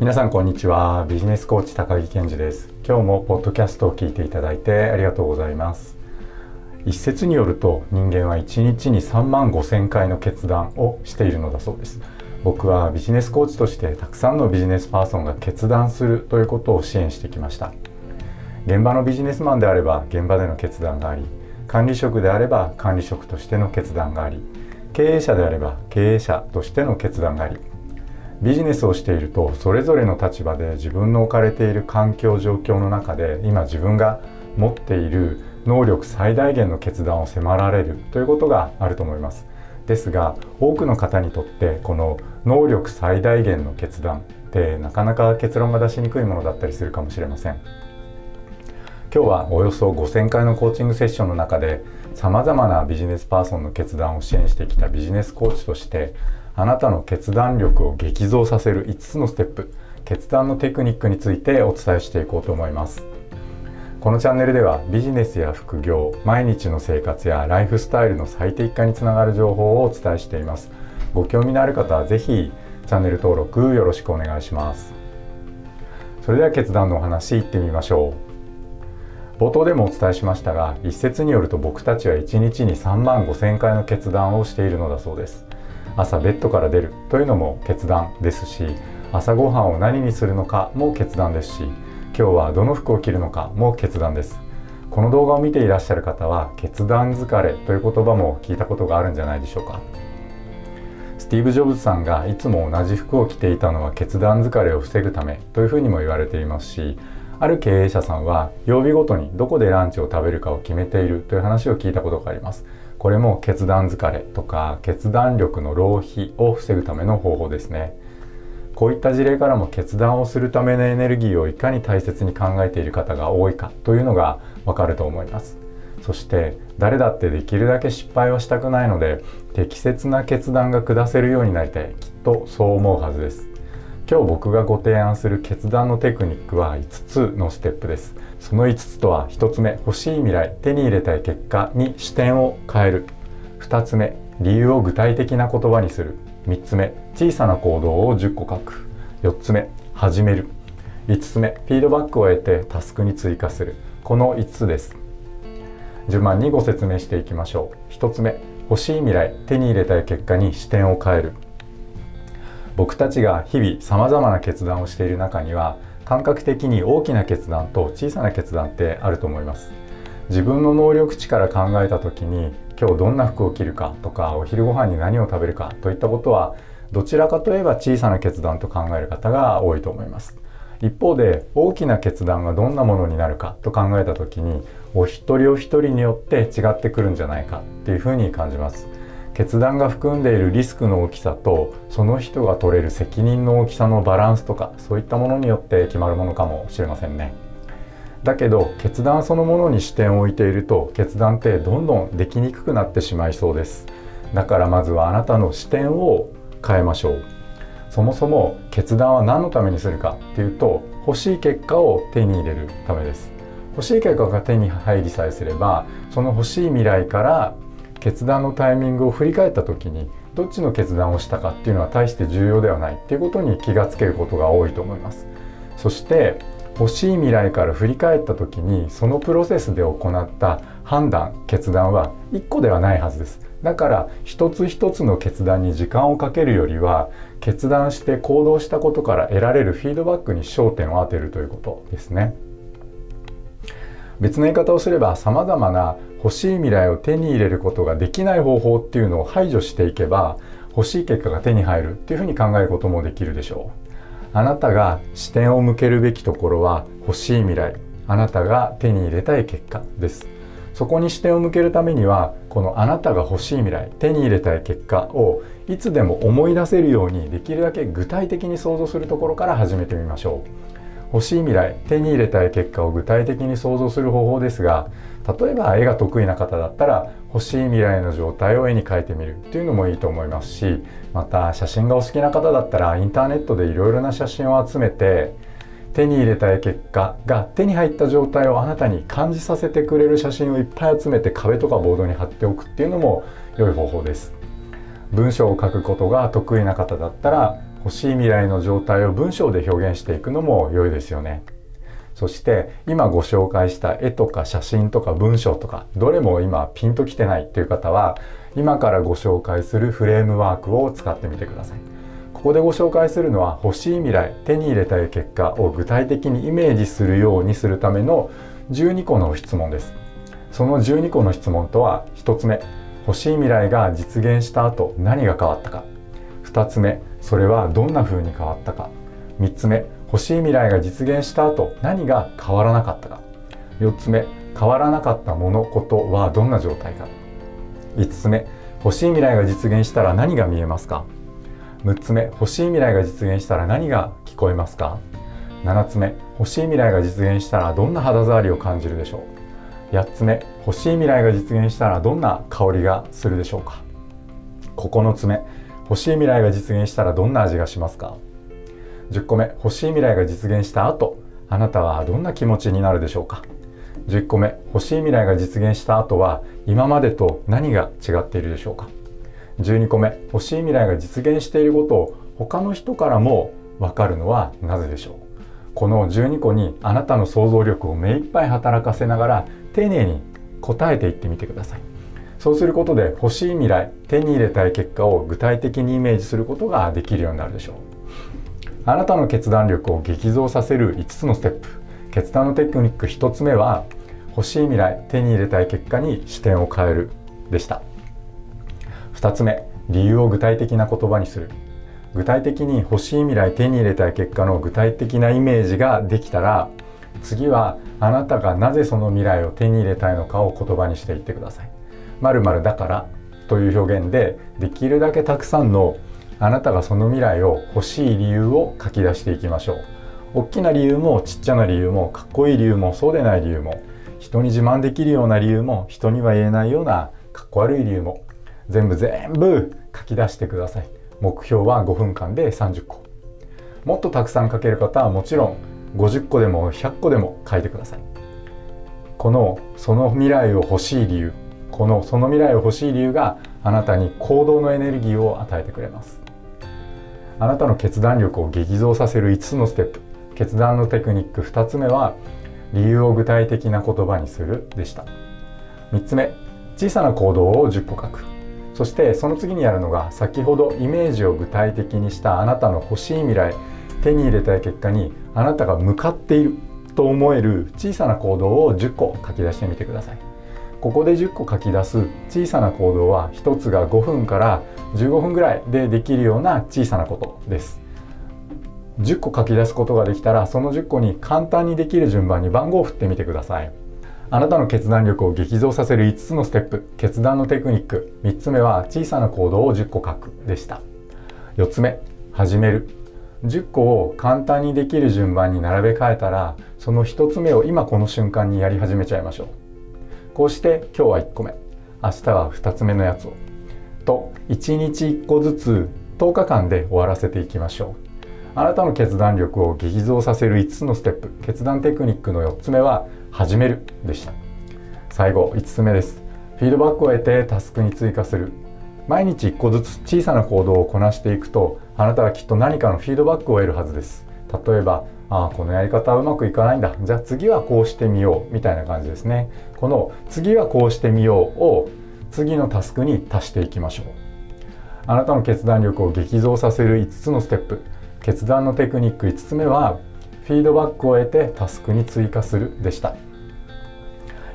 皆さんこんにちは。ビジネスコーチ高木健二です。今日もポッドキャストを聞いていただいてありがとうございます。一説によると人間は1日に3万5千回の決断をしているのだそうです。僕はビジネスコーチとしてたくさんのビジネスパーソンが決断するということを支援してきました。現場のビジネスマンであれば現場での決断があり管理職であれば管理職としての決断があり経営者であれば経営者としての決断がありビジネスをしているとそれぞれの立場で自分の置かれている環境状況の中で今自分が持っている能力最大限の決断を迫られるということがあると思います。ですが多くの方にとってこの能力最大限の決断ってなかなか結論が出しにくいものだったりするかもしれません。今日はおよそ5000回のコーチングセッションの中でさまざまなビジネスパーソンの決断を支援してきたビジネスコーチとしてあなたの決断力を激増させる5つのステップ決断のテクニックについてお伝えしていこうと思います。このチャンネルではビジネスや副業毎日の生活やライフスタイルの最適化につながる情報をお伝えしています。ご興味のある方は是非チャンネル登録よろしくお願いします。それでは決断のお話いってみましょう。冒頭でもお伝えしましたが一説によると僕たちは1日に3万5千回の決断をしているのだそうです。朝ベッドから出るというのも決断ですし朝ごはんを何にするのかも決断ですし今日はどの服を着るのかも決断です。この動画を見ていらっしゃる方は決断疲れという言葉も聞いたことがあるんじゃないでしょうか。スティーブ・ジョブズさんがいつも同じ服を着ていたのは決断疲れを防ぐためというふうにも言われていますしある経営者さんは曜日ごとにどこでランチを食べるかを決めているという話を聞いたことがあります。これも決断疲れとか決断力の浪費を防ぐための方法ですね。こういった事例からも決断をするためのエネルギーをいかに大切に考えている方が多いかというのがわかると思います。そして誰だってできるだけ失敗はしたくないので適切な決断が下せるようになりたい。きっとそう思うはずです。今日僕がご提案する決断のテクニックは5つのステップです。その5つとは1つ目欲しい未来手に入れたい結果に視点を変える。2つ目理由を具体的な言葉にする。3つ目小さな行動を10個書く。4つ目始める。5つ目フィードバックを得てタスクに追加する。この5つです。順番にご説明していきましょう。1つ目欲しい未来手に入れたい結果に視点を変える。僕たちが日々さまざまな決断をしている中には感覚的に大きな決断と小さな決断ってあると思います。自分の能力値から考えた時に今日どんな服を着るかとかお昼ご飯に何を食べるかといったことはどちらかといえば小さな決断と考える方が多いと思います。一方で大きな決断がどんなものになるかと考えた時にお一人お一人によって違ってくるんじゃないかっていうふうに感じます。決断が含んでいるリスクの大きさとその人が取れる責任の大きさのバランスとかそういったものによって決まるものかもしれませんね。だけど決断そのものに視点を置いていると決断ってどんどんできにくくなってしまいそうです。だからまずはあなたの視点を変えましょう。そもそも決断は何のためにするかっていうと欲しい結果を手に入れるためです。欲しい結果が手に入りさえすればその欲しい未来から決断のタイミングを振り返った時にどっちの決断をしたかっていうのは大して重要ではないっていうことに気がつけることが多いと思います。そして欲しい未来から振り返った時にそのプロセスで行った判断決断は1個ではないはずです。だから一つ一つの決断に時間をかけるよりは決断して行動したことから得られるフィードバックに焦点を当てるということですね。別の言い方をすれば様々な欲しい未来を手に入れることができない方法っていうのを排除していけば欲しい結果が手に入るっていうふうに考えることもできるでしょう。あなたが視点を向けるべきところは欲しい未来。あなたが手に入れたい結果です。そこに視点を向けるためにはこのあなたが欲しい未来手に入れたい結果をいつでも思い出せるようにできるだけ具体的に想像するところから始めてみましょう。欲しい未来手に入れたい結果を具体的に想像する方法ですが例えば絵が得意な方だったら欲しい未来の状態を絵に描いてみるっていうのもいいと思いますしまた写真がお好きな方だったらインターネットでいろいろな写真を集めて手に入れたい結果が手に入った状態をあなたに感じさせてくれる写真をいっぱい集めて壁とかボードに貼っておくっていうのも良い方法です。文章を書くことが得意な方だったら欲しい未来の状態を文章で表現していくのも良いですよね。そして今ご紹介した絵とか写真とか文章とかどれも今ピンときてないという方は今からご紹介するフレームワークを使ってみてください。ここでご紹介するのは欲しい未来手に入れたい結果を具体的にイメージするようにするための12個の質問です。その12個の質問とは1つ目欲しい未来が実現した後何が変わったか。2つ目それはどんな風に変わったか。3つ目欲しい未来が実現した後何が変わらなかったか。4つ目変わらなかったものことはどんな状態か。5つ目欲しい未来が実現したら何が見えますか。6つ目欲しい未来が実現したら何が聞こえますか。7つ目欲しい未来が実現したらどんな肌触りを感じるでしょう。8つ目欲しい未来が実現したらどんな香りがするでしょうか。9つ目欲しい未来が実現したらどんな味がしますか？10個目欲しい未来が実現した後あなたはどんな気持ちになるでしょうか？10個目欲しい未来が実現した後は今までと何が違っているでしょうか？12個目欲しい未来が実現していることを他の人からも分かるのはなぜでしょう？この12個にあなたの想像力を目いっぱい働かせながら丁寧に答えていってみてください。そうすることで欲しい未来手に入れたい結果を具体的にイメージすることができるようになるでしょう。あなたの決断力を激増させる5つのステップ。決断のテクニック1つ目は欲しい未来手に入れたい結果に視点を変えるでした。2つ目理由を具体的な言葉にする。具体的に欲しい未来手に入れたい結果の具体的なイメージができたら次はあなたがなぜその未来を手に入れたいのかを言葉にしていってください。まるだからという表現でできるだけたくさんのあなたがその未来を欲しい理由を書き出していきましょう。大きな理由もちっちゃな理由もかっこいい理由もそうでない理由も人に自慢できるような理由も人には言えないようなかっこ悪い理由も全部全部書き出してください。目標は5分間で30個もっとたくさん書ける方はもちろん50個でも100個でも書いてくださいこのその未来を欲しい理由このその未来を欲しい理由があなたに行動のエネルギーを与えてくれます。あなたの決断力を激増させる5つのステップ。決断のテクニック2つ目は理由を具体的な言葉にするでした。3つ目小さな行動を10個書く。そしてその次にやるのが先ほどイメージを具体的にしたあなたの欲しい未来。手に入れたい結果にあなたが向かっていると思える小さな行動を10個書き出してみてください。ここで10個書き出す小さな行動は1つが5分から15分ぐらいでできるような小さなことです。10個書き出すことができたらその10個に簡単にできる順番に番号を振ってみてください。あなたの決断力を激増させる5つのステップ決断のテクニック3つ目は小さな行動を10個書くでした。4つ目始める。10個を簡単にできる順番に並べ替えたらその1つ目を今この瞬間にやり始めちゃいましょう。こうして今日は1個目。明日は2つ目のやつを。と1日1個ずつ10日間で終わらせていきましょう。あなたの決断力を激増させる5つのステップ。決断テクニックの4つ目は始める。でした。最後5つ目です。フィードバックを得てタスクに追加する。毎日1個ずつ小さな行動をこなしていくとあなたはきっと何かのフィードバックを得るはずです。例えばあこのやり方はうまくいかないんだ。じゃあ次はこうしてみようみたいな感じですね。この次はこうしてみようを次のタスクに足していきましょう。あなたの決断力を激増させる5つのステップ。決断のテクニック5つ目はフィードバックを得てタスクに追加するでした。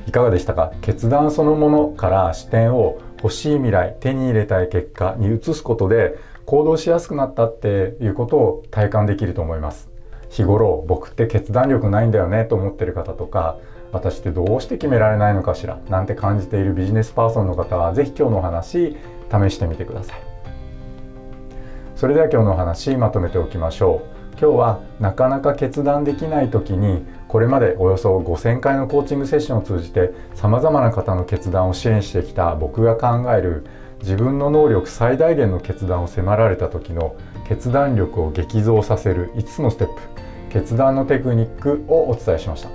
いかがでしたか？決断そのものから視点を欲しい未来手に入れたい結果に移すことで行動しやすくなったっていうことを体感できると思います。日頃僕って決断力ないんだよねと思ってる方とか私ってどうして決められないのかしらなんて感じているビジネスパーソンの方は是非今日のお話試してみてください。それでは今日のお話まとめておきましょう。今日はなかなか決断できない時にこれまでおよそ5000回のコーチングセッションを通じてさまざまな方の決断を支援してきた僕が考える自分の能力最大限の決断を迫られた時の決断力を激増させる5つのステップ決断のテクニックをお伝えしました。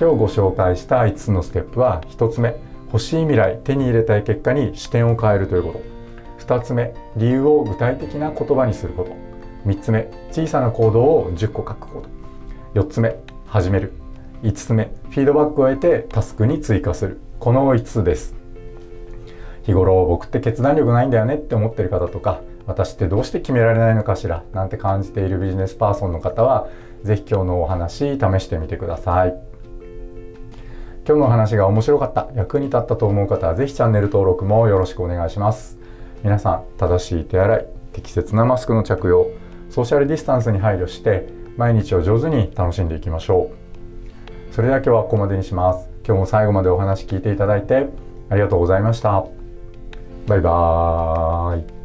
今日ご紹介した5つのステップは1つ目欲しい未来手に入れたい結果に視点を変えるということ。2つ目理由を具体的な言葉にすること。3つ目小さな行動を10個書くこと。4つ目始める。5つ目フィードバックを得てタスクに追加する。この5つです。日頃僕って決断力ないんだよねって思ってる方とか私ってどうして決められないのかしらなんて感じているビジネスパーソンの方は是非今日のお話試してみてください。今日のお話が面白かった役に立ったと思う方は是非チャンネル登録もよろしくお願いします。皆さん正しい手洗い適切なマスクの着用ソーシャルディスタンスに配慮して毎日を上手に楽しんでいきましょう。それでは今日はここまでにします。今日も最後までお話聞いていただいてありがとうございました。バイバーイ。